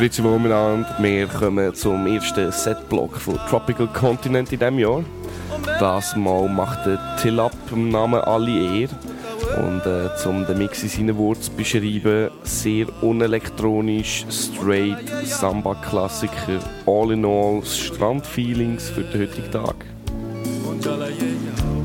Grüezi. Wir kommen zum ersten Setblock von Tropical Continent in diesem Jahr. Das Mal macht der Tillab im Namen alle Ehre. Und äh, zum den Mix in seinen Worten zu beschreiben, sehr unelektronisch, straight, Samba-Klassiker, all in all, Strandfeelings für den heutigen Tag. kofa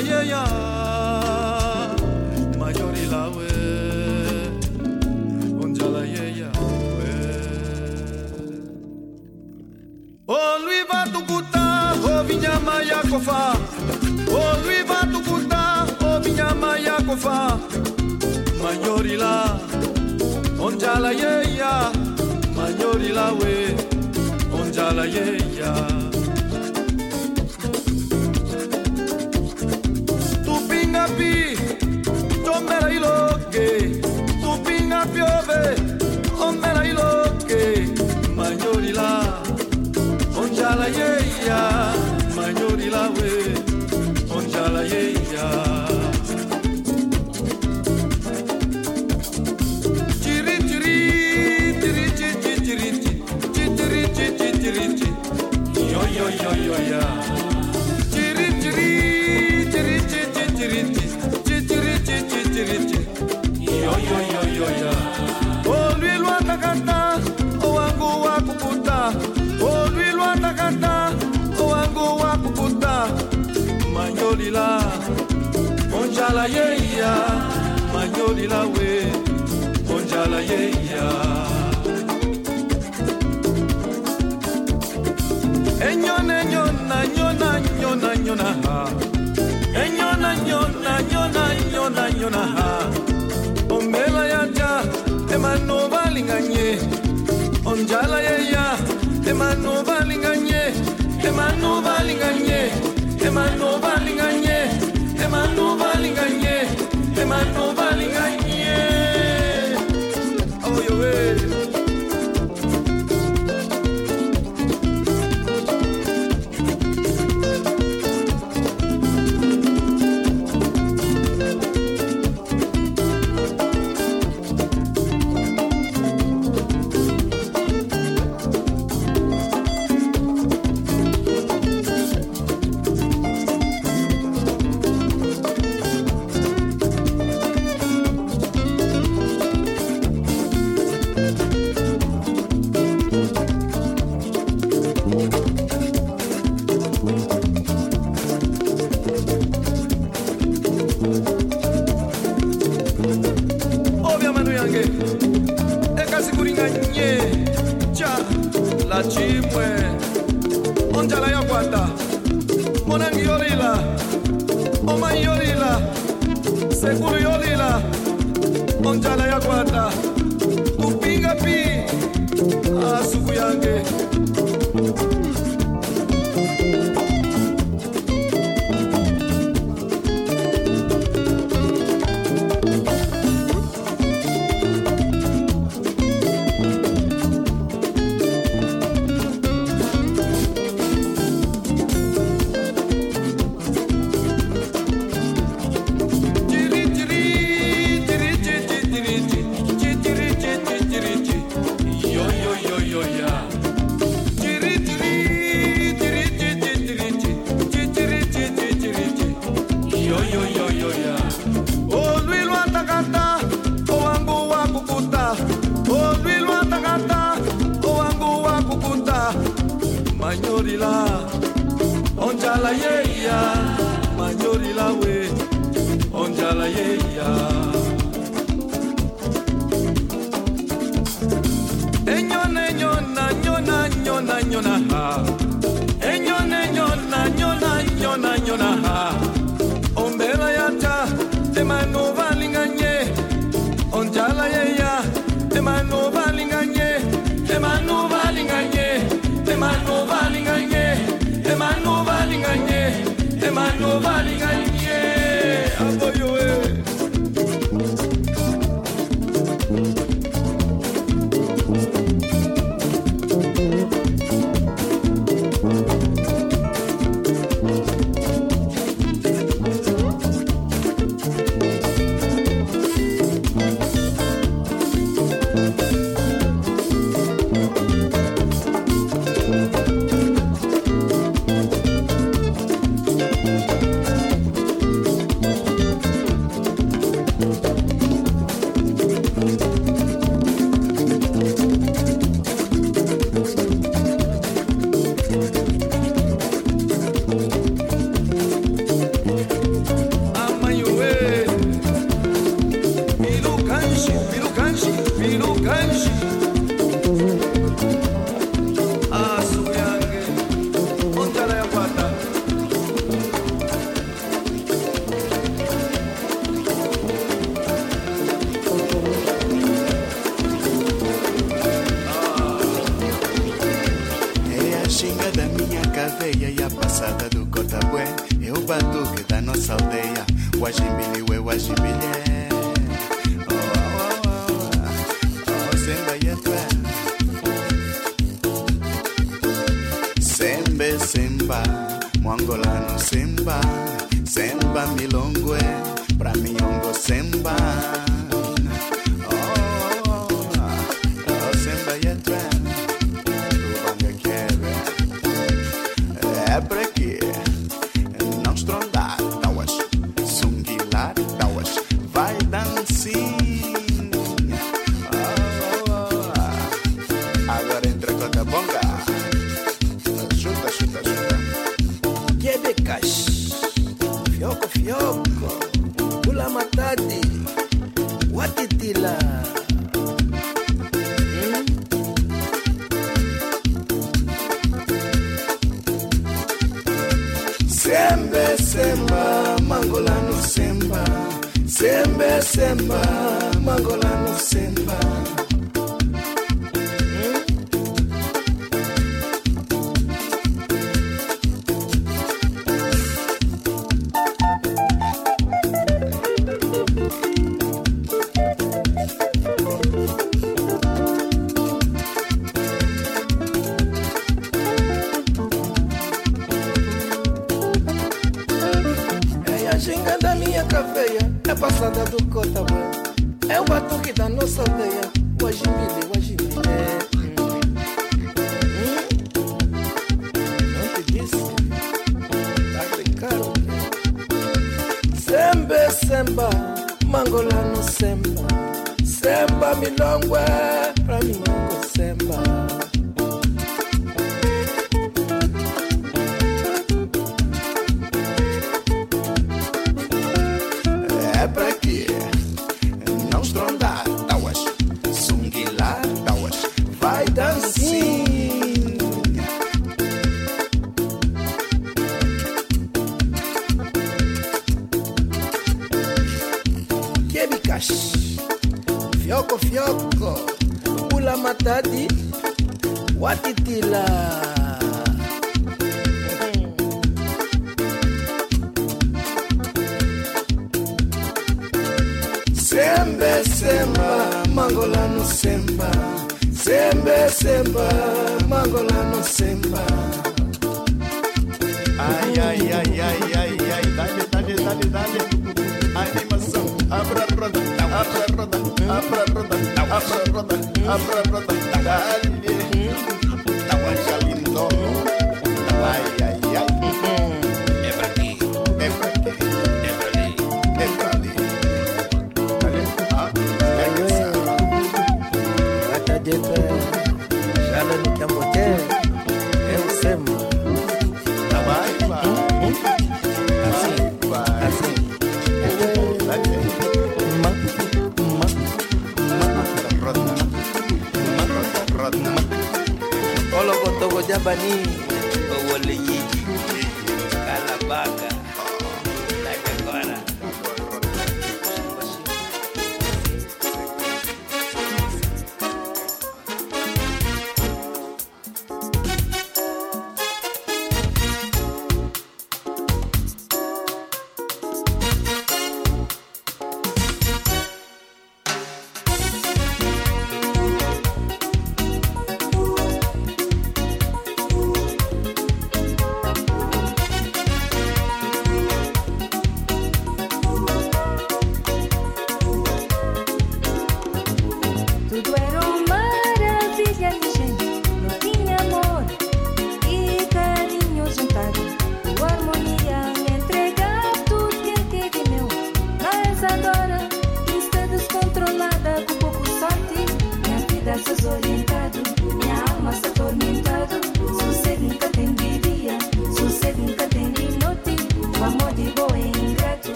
ya ya majori lawe onjala yeya, ya we. Olwi batukuta ovinyama yakofa olwi batukuta ovinyama yakofa majori la onjala yeya. majori lawe onjala ya Baby, tommela i locche, tu pinga piove, ommela i locche, magnoli là, ongiala yeia, magnoli là, we, ongiala yeia. Onjala yeya manyolila we onjala yeya enyona enyona nyona nyona nyona ha. Enyona nyona nyona nyona nyona ha. Ombela yaja emano balinganye onjala yeya emano balinganye emanu balinganye emanu balinganye emanu balinganye emanu balinganye Pramilongwe, eh. Pramilongo Semba.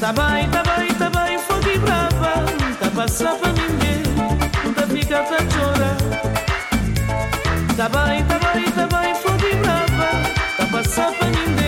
Tá bem, tá bem, tá bem, fogo e brava. Tá passar pra ninguém, não tá ficando pra chorar. Tá bem, tá bem, tá bem, fogo e brava. Tá passar pra ninguém.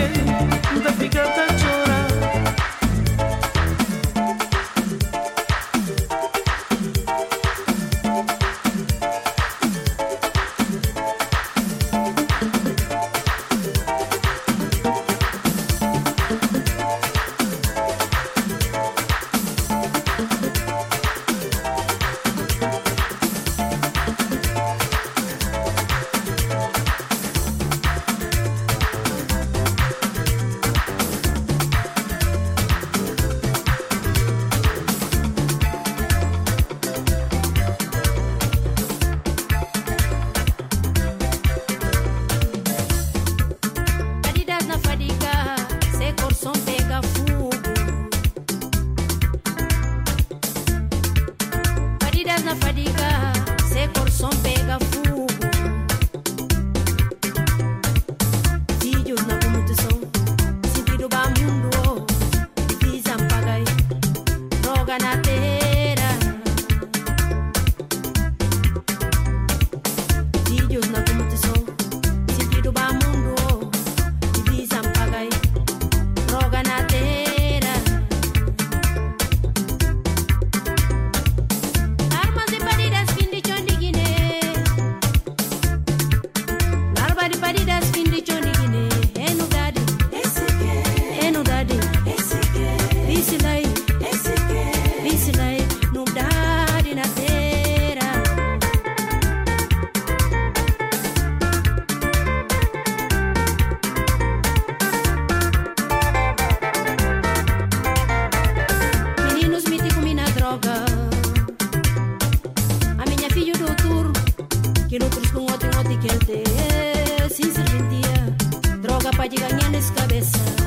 para llegar ni a.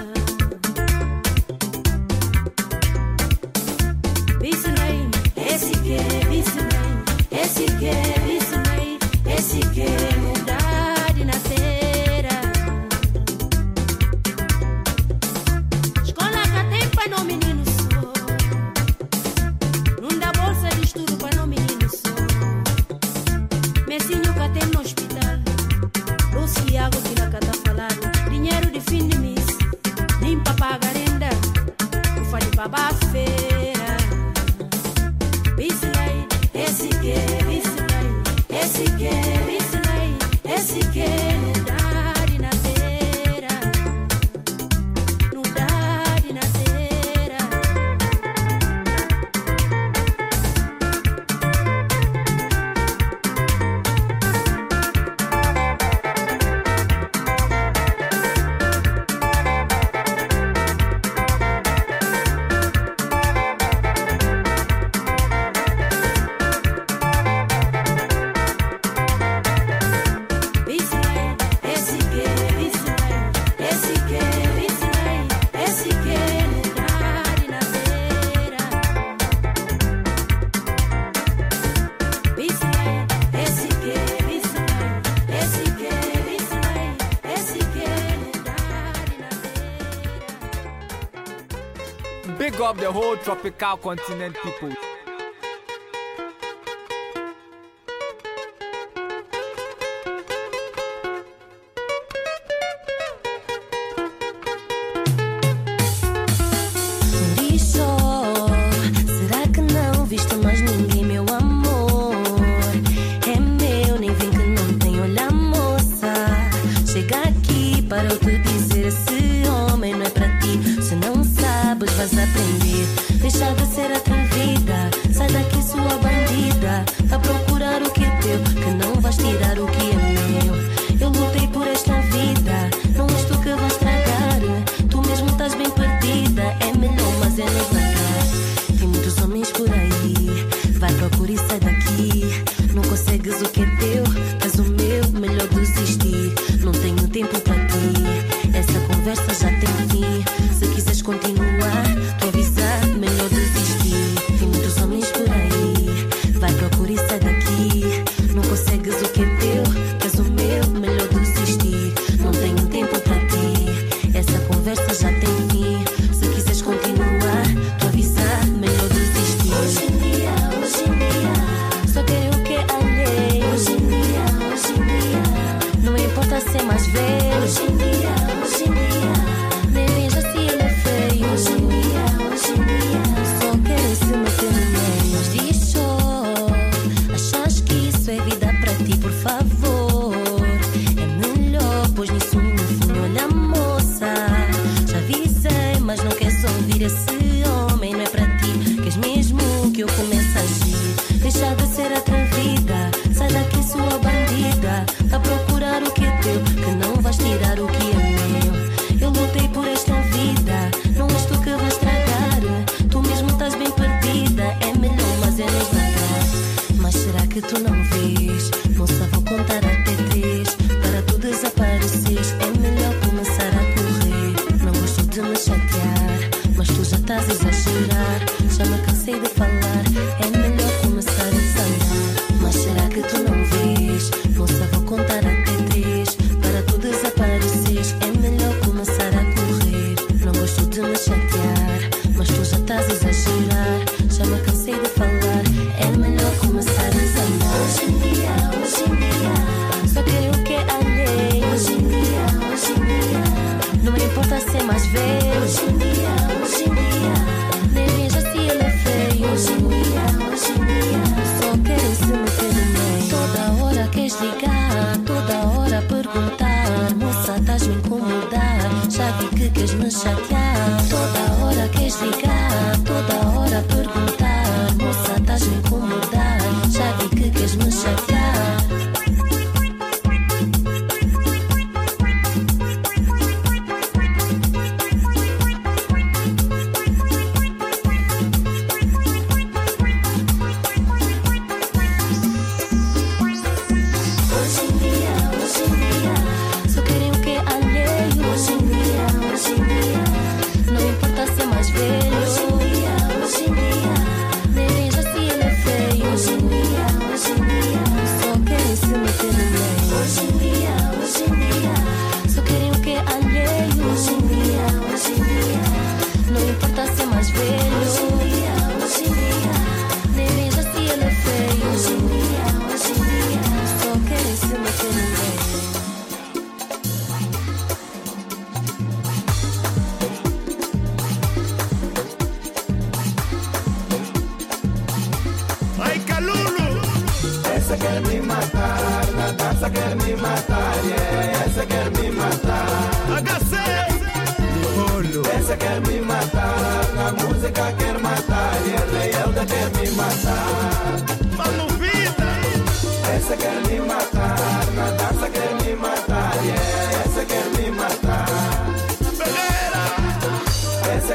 the whole tropical continent people.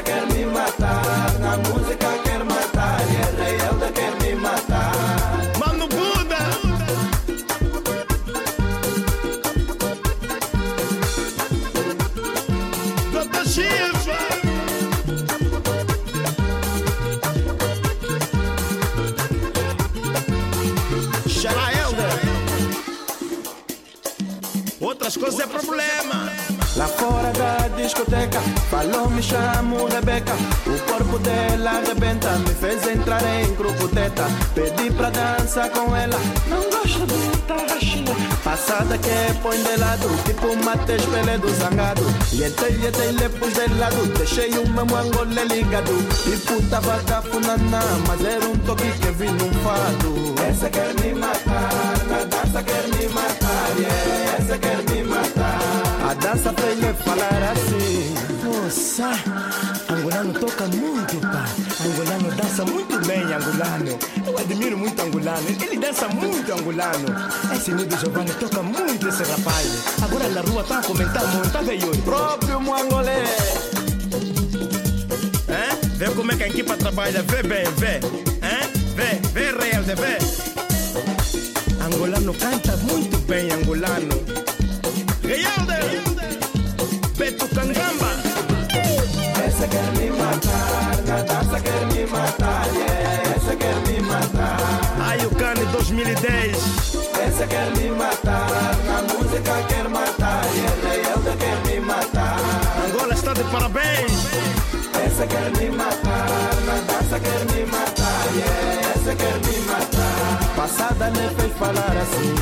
querer me matar, amor. me chamo Rebeca. O corpo dela arrebenta, me fez entrar em grupo teta. Pedi pra dançar com ela, não gosto de tarraxinha. Passada que põe de lado, tipo Matheus Peledo zangado. E entrei, entrei, pus de lado, deixei o meu angolé ligado. E puta vaca funaná, mas era um toque que vi num fado. Essa quer me matar, na dança quer me matar, yeah. Essa quer me matar. A dança fez me falar assim dançar. Angolano toca muito, pá. Angolano dança muito bem, angolano. Eu admiro muito angolano. Ele dança muito, angolano. Esse Nido Giovanni toca muito esse rapaz. Agora na rua tá a comentar muito, tá veio? Próprio Moangolé. Vê como é que a equipa trabalha. Vê bem, vê. Hein? Vê, vê, real, vê. Angolano canta muito bem, angolano. Realde! Beto Cangamba! Essa quer me matar, Natasha quer me matar, yeah. Essa quer me matar. Ai, o Cane 2010. Essa quer me matar, na música quer matar, yeah. Ela é quer me matar. Angola está de parabéns. Essa quer me matar, Natasha quer me matar, yeah. Essa é quer me matar. Passada nem fez falar assim.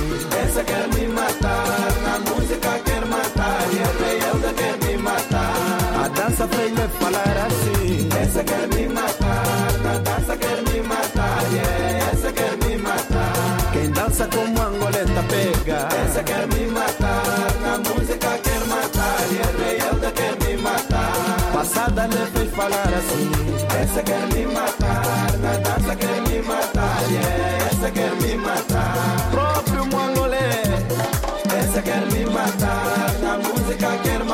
Essa quer me matar, na música quer matar, yeah. Ela é quer me matar dança fez me falar assim. Essa quer me matar, na dança quer me matar, yeah, essa quer me matar. Quem dança com angoleta pega. Essa quer me matar, na música quer matar, yeah, da quer me matar. Passada lhe fez falar assim. Essa quer me matar, na dança quer me matar, yeah, essa quer me matar. Próprio mongolê. Essa quer me matar, na música quer matar.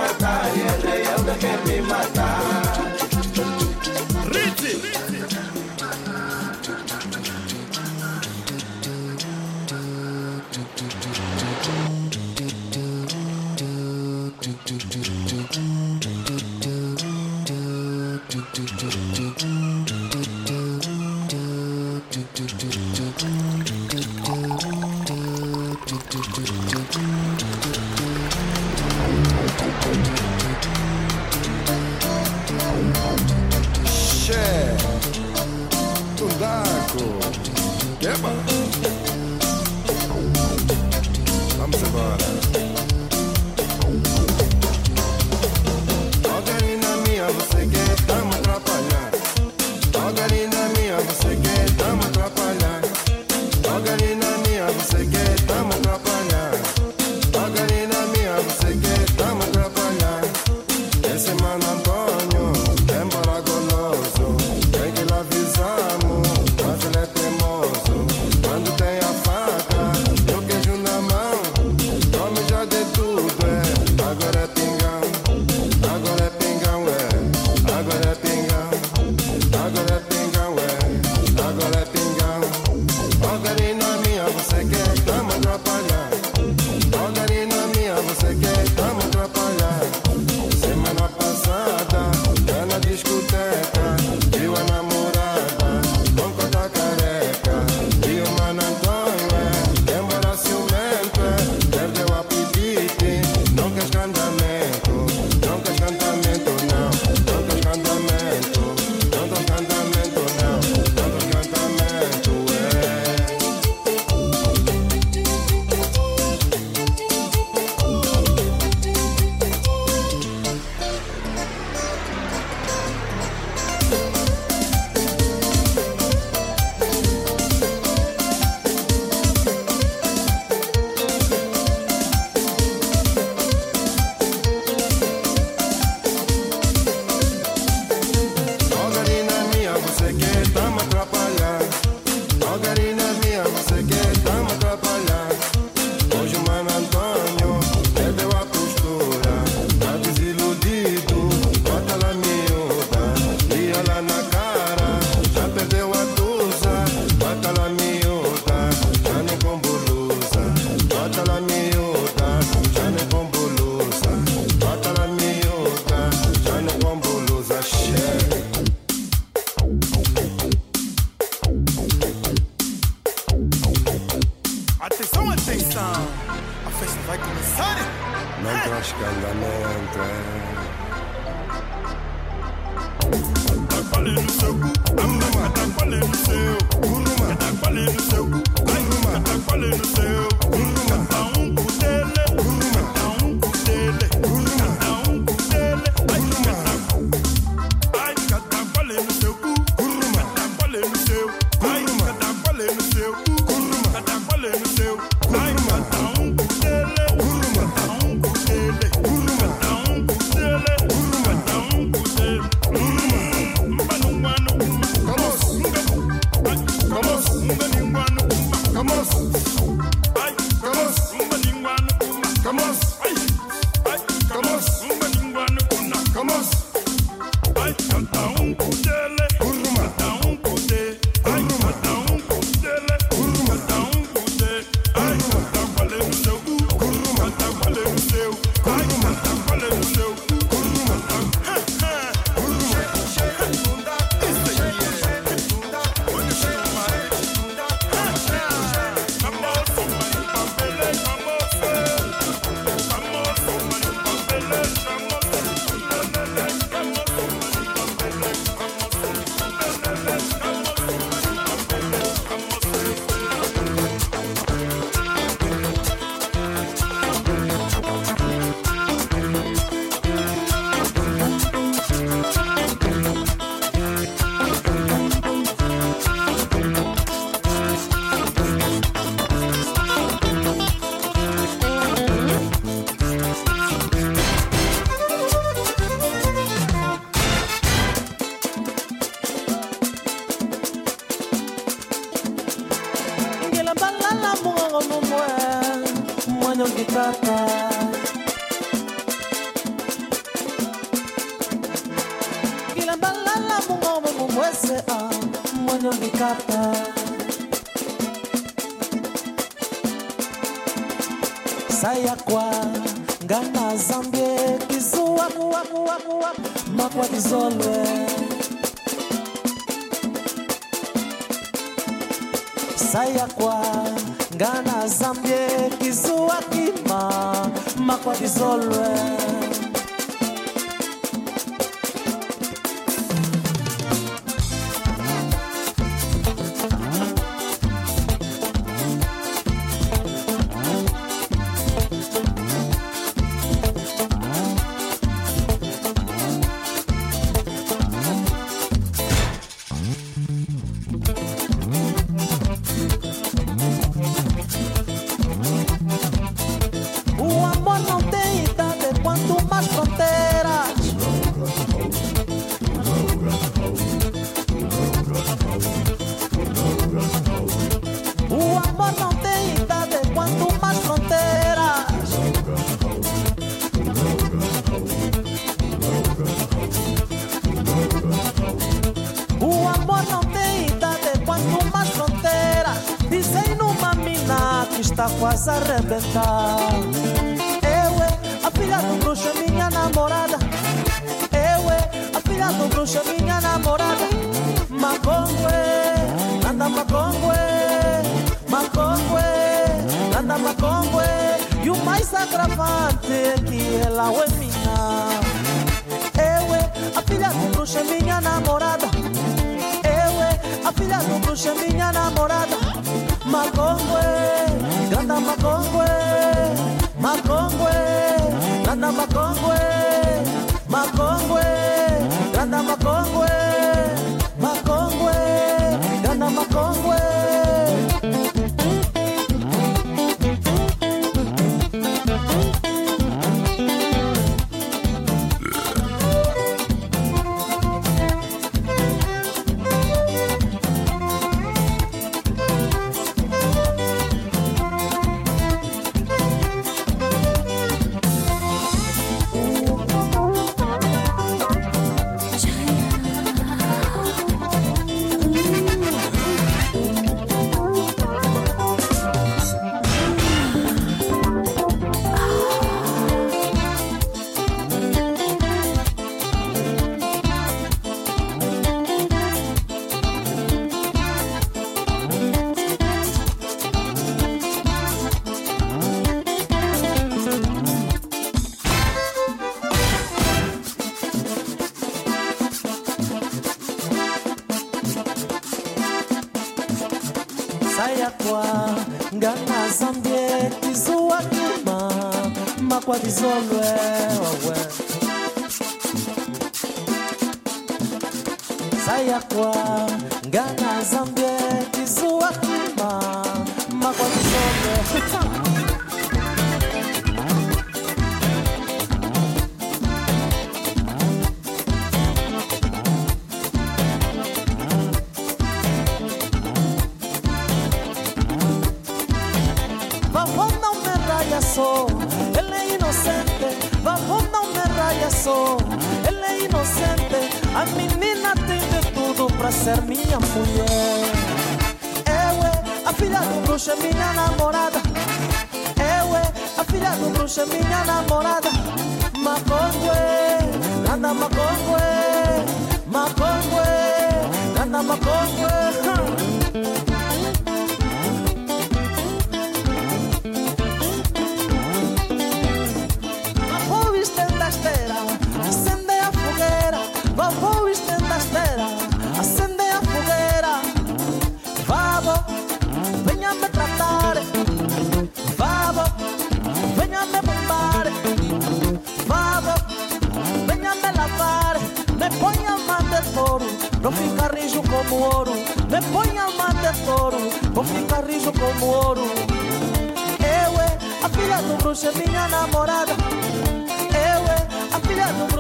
It's all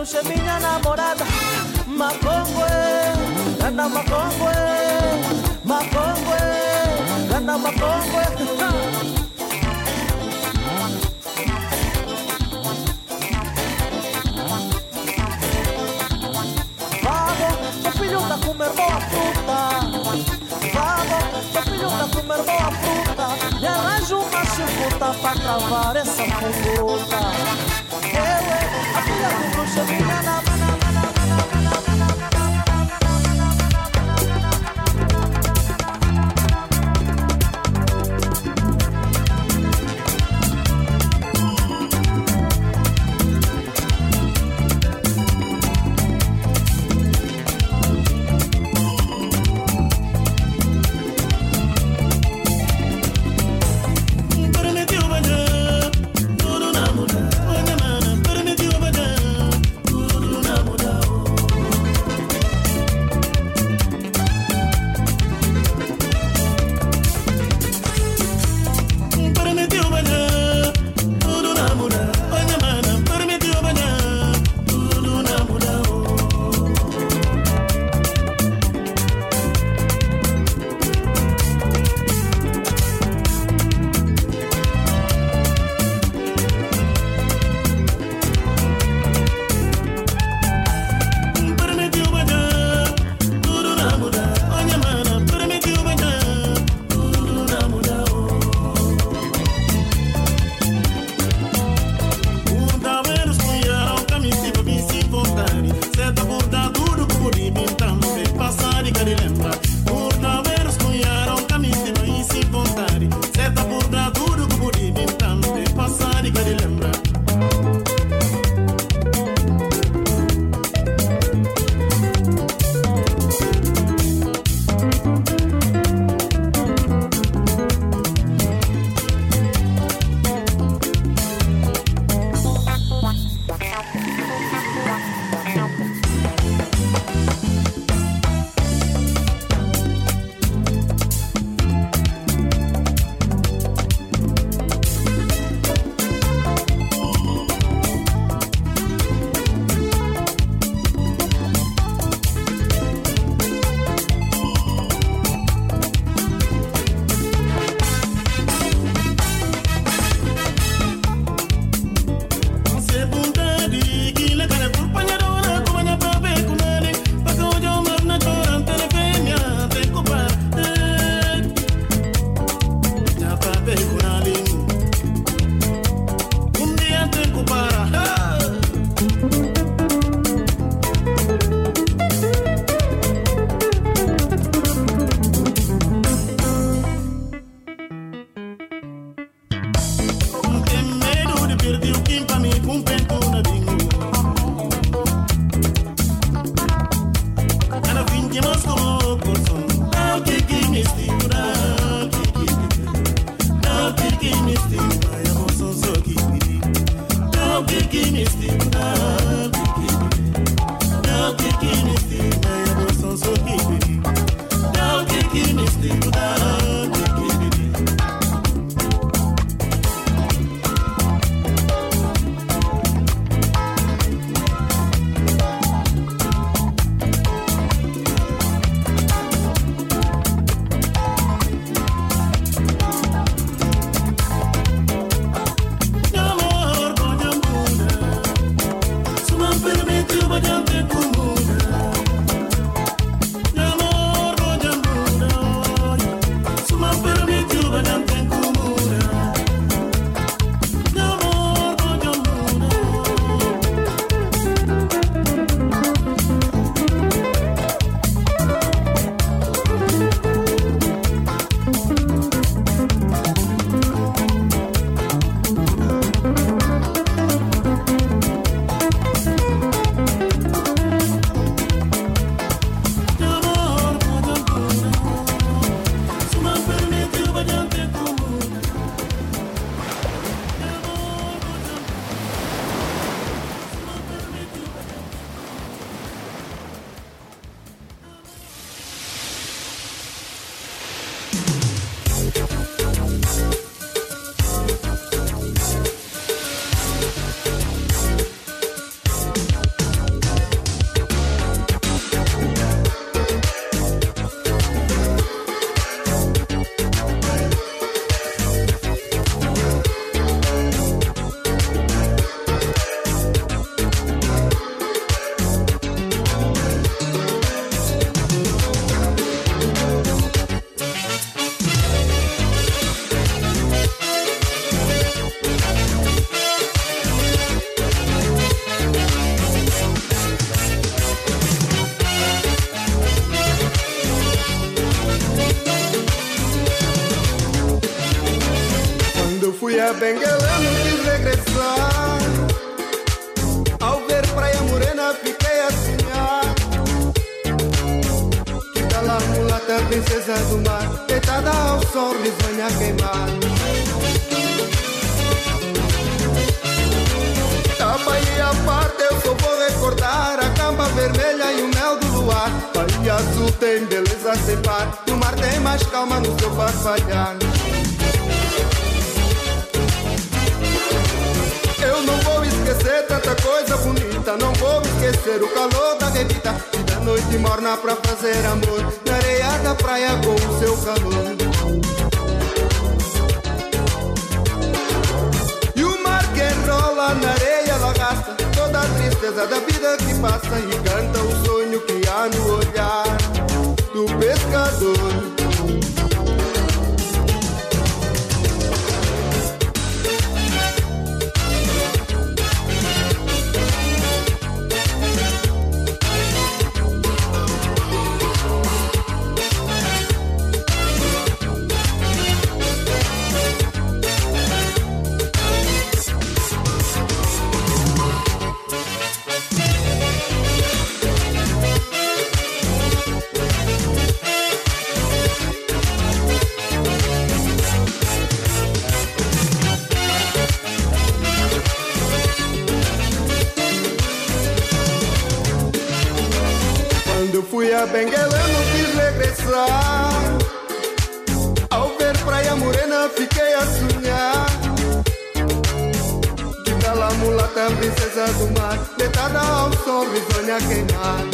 Gaúcha, minha namorada. Macongue, anda macongue, macongue, anda macongue. comer boa fruta. Vamos, o filho pra comer boa fruta. E arranja uma chifuta pra travar essa fogueta. Eu, eu, 不要哭哭手机 Eu não vou esquecer tanta coisa bonita, não vou esquecer o calor da bebida e da noite morna pra fazer amor na areia da praia com o seu calor. E o mar que rola na areia ela gasta toda a tristeza da vida que passa e canta o sonho que há no olhar do pescador. Quando eu fui a Benguela não quis regressar. Ao ver Praia Morena fiquei a sonhar. Que tal a mulata princesa do mar Deitada ao sol, risonha queimar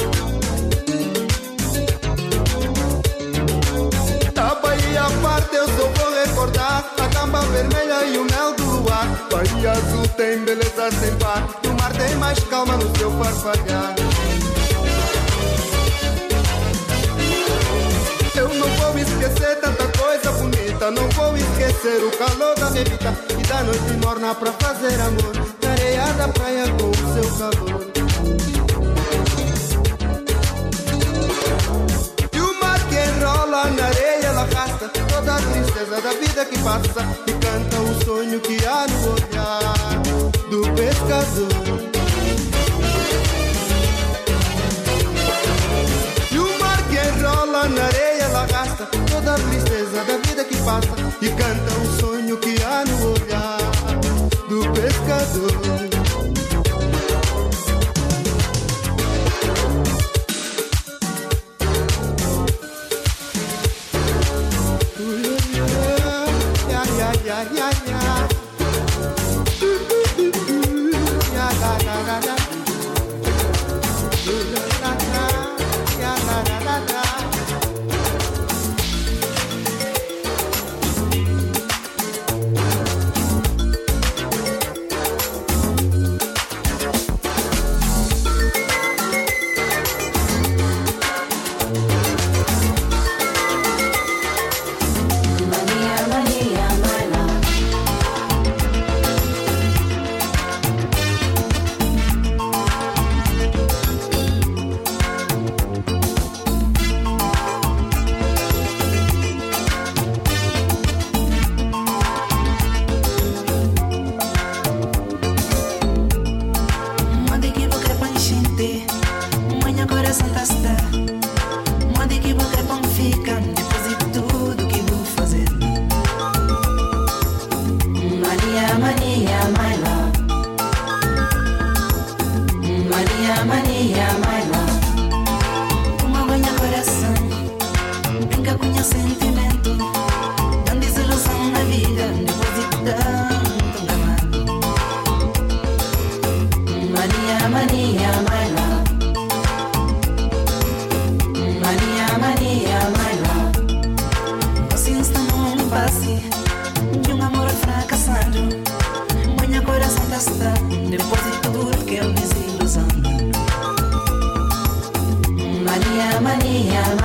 Da Bahia parte eu só vou recordar A camba vermelha e o mel do luar. Bahia azul tem beleza sem par No mar tem mais calma no seu farfalhar Eu não vou esquecer tanta coisa bonita. Não vou esquecer o calor da bebida. E da noite morna pra fazer amor. Na areia da praia com o seu calor E o mar que rola na areia ela arrasta Toda a tristeza da vida que passa. E canta o sonho que há no olhar Do pescador e canta o sonho que há no olhar do pescador. Está Depois de tudo que eu desilusão Mania, mania, my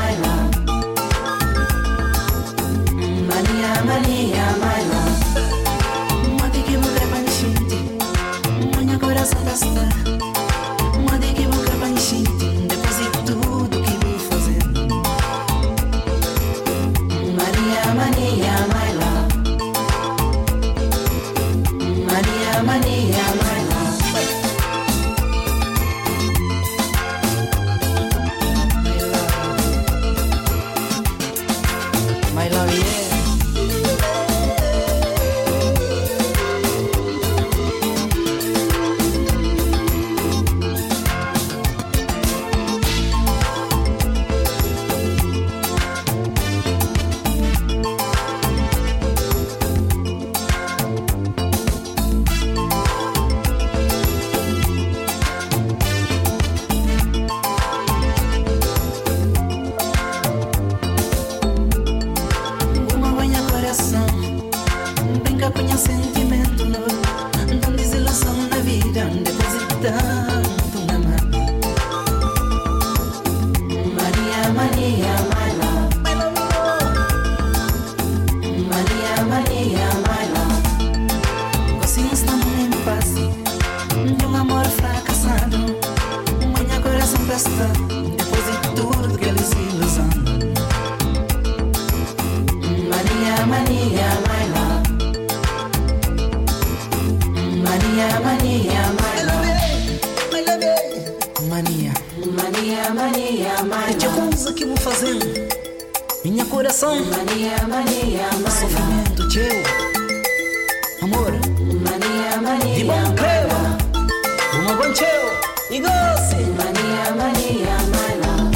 e goze. Mania, mania, mana.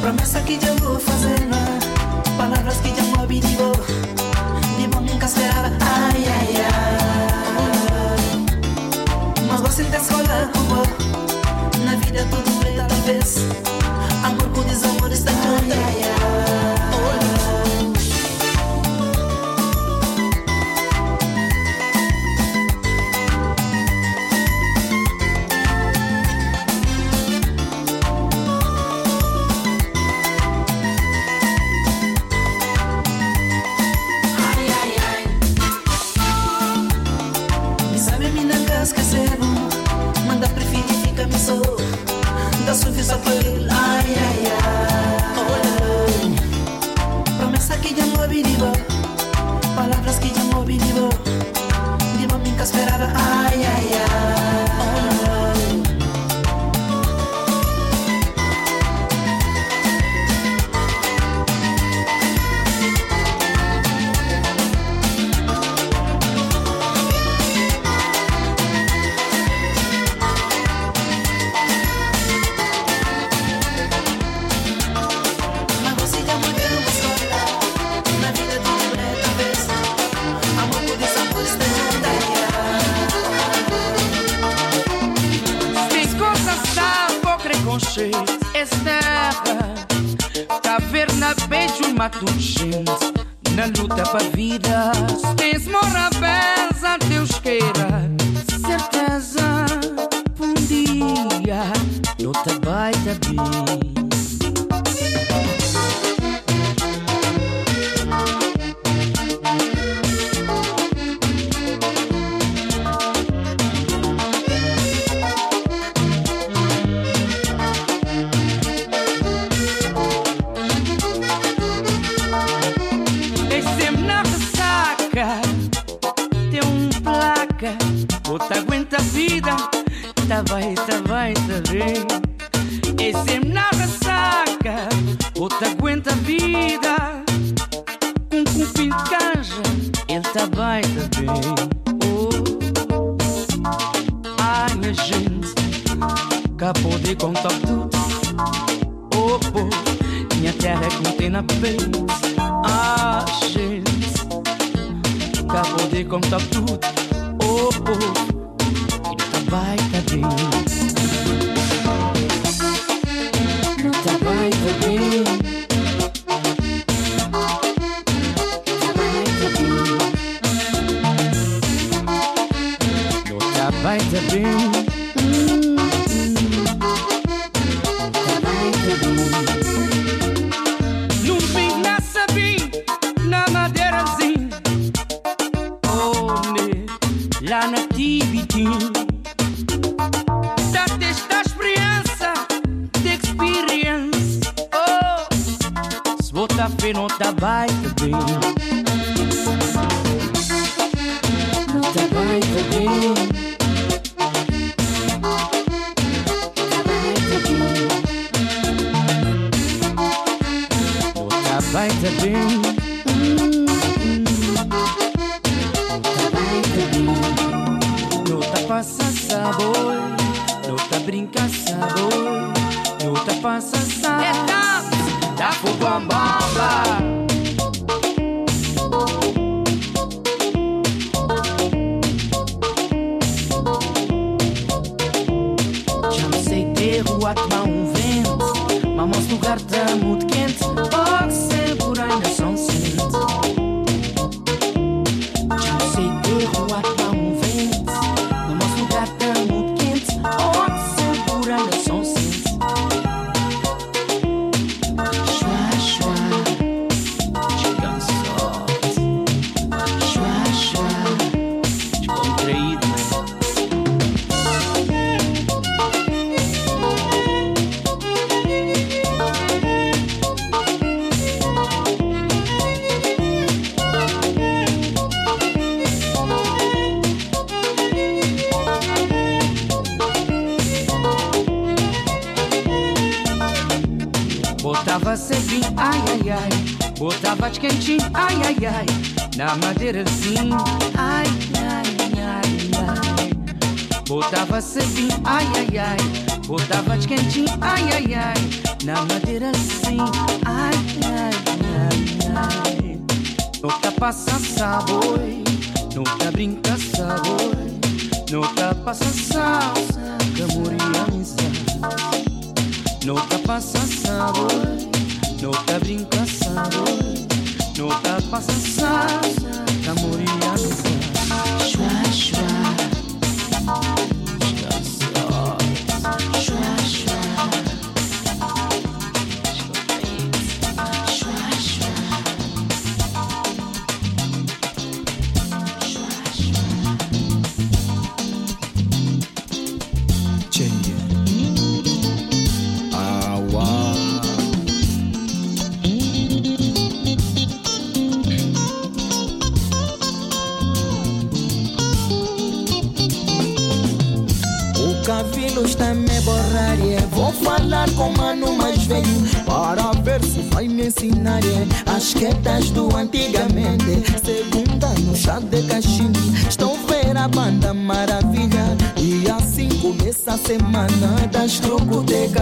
Promessa que já vou fazendo. Palavras que já vou abdivo. De bom nunca esperava. Ai, ai, ai. Mas você tá escola, Na vida tudo é talvez.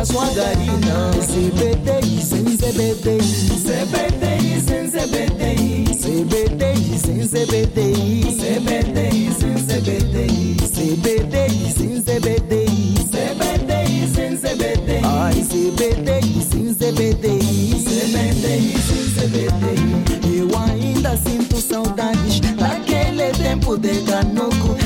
sua garina. CBDI sem CBDI. CBDI sem CBDI. CBDI sem CBDI. CBDI sem CBDI. CBDI sem CBDI. CBDI sem CBDI. Ai, CBDI sem CBDI. CBDI sem CBDI. Eu ainda sinto saudades daquele tempo de canoco.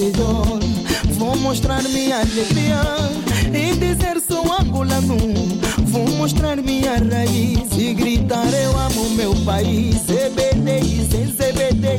melhor. Vou mostrar minha alegria e dizer sou angolano. Vou mostrar minha raiz e gritar eu amo meu país. CBD, sem CBD,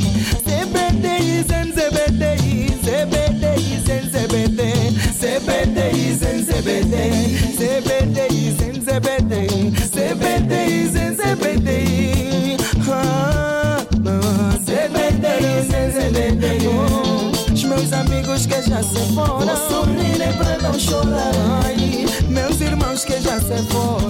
se fue.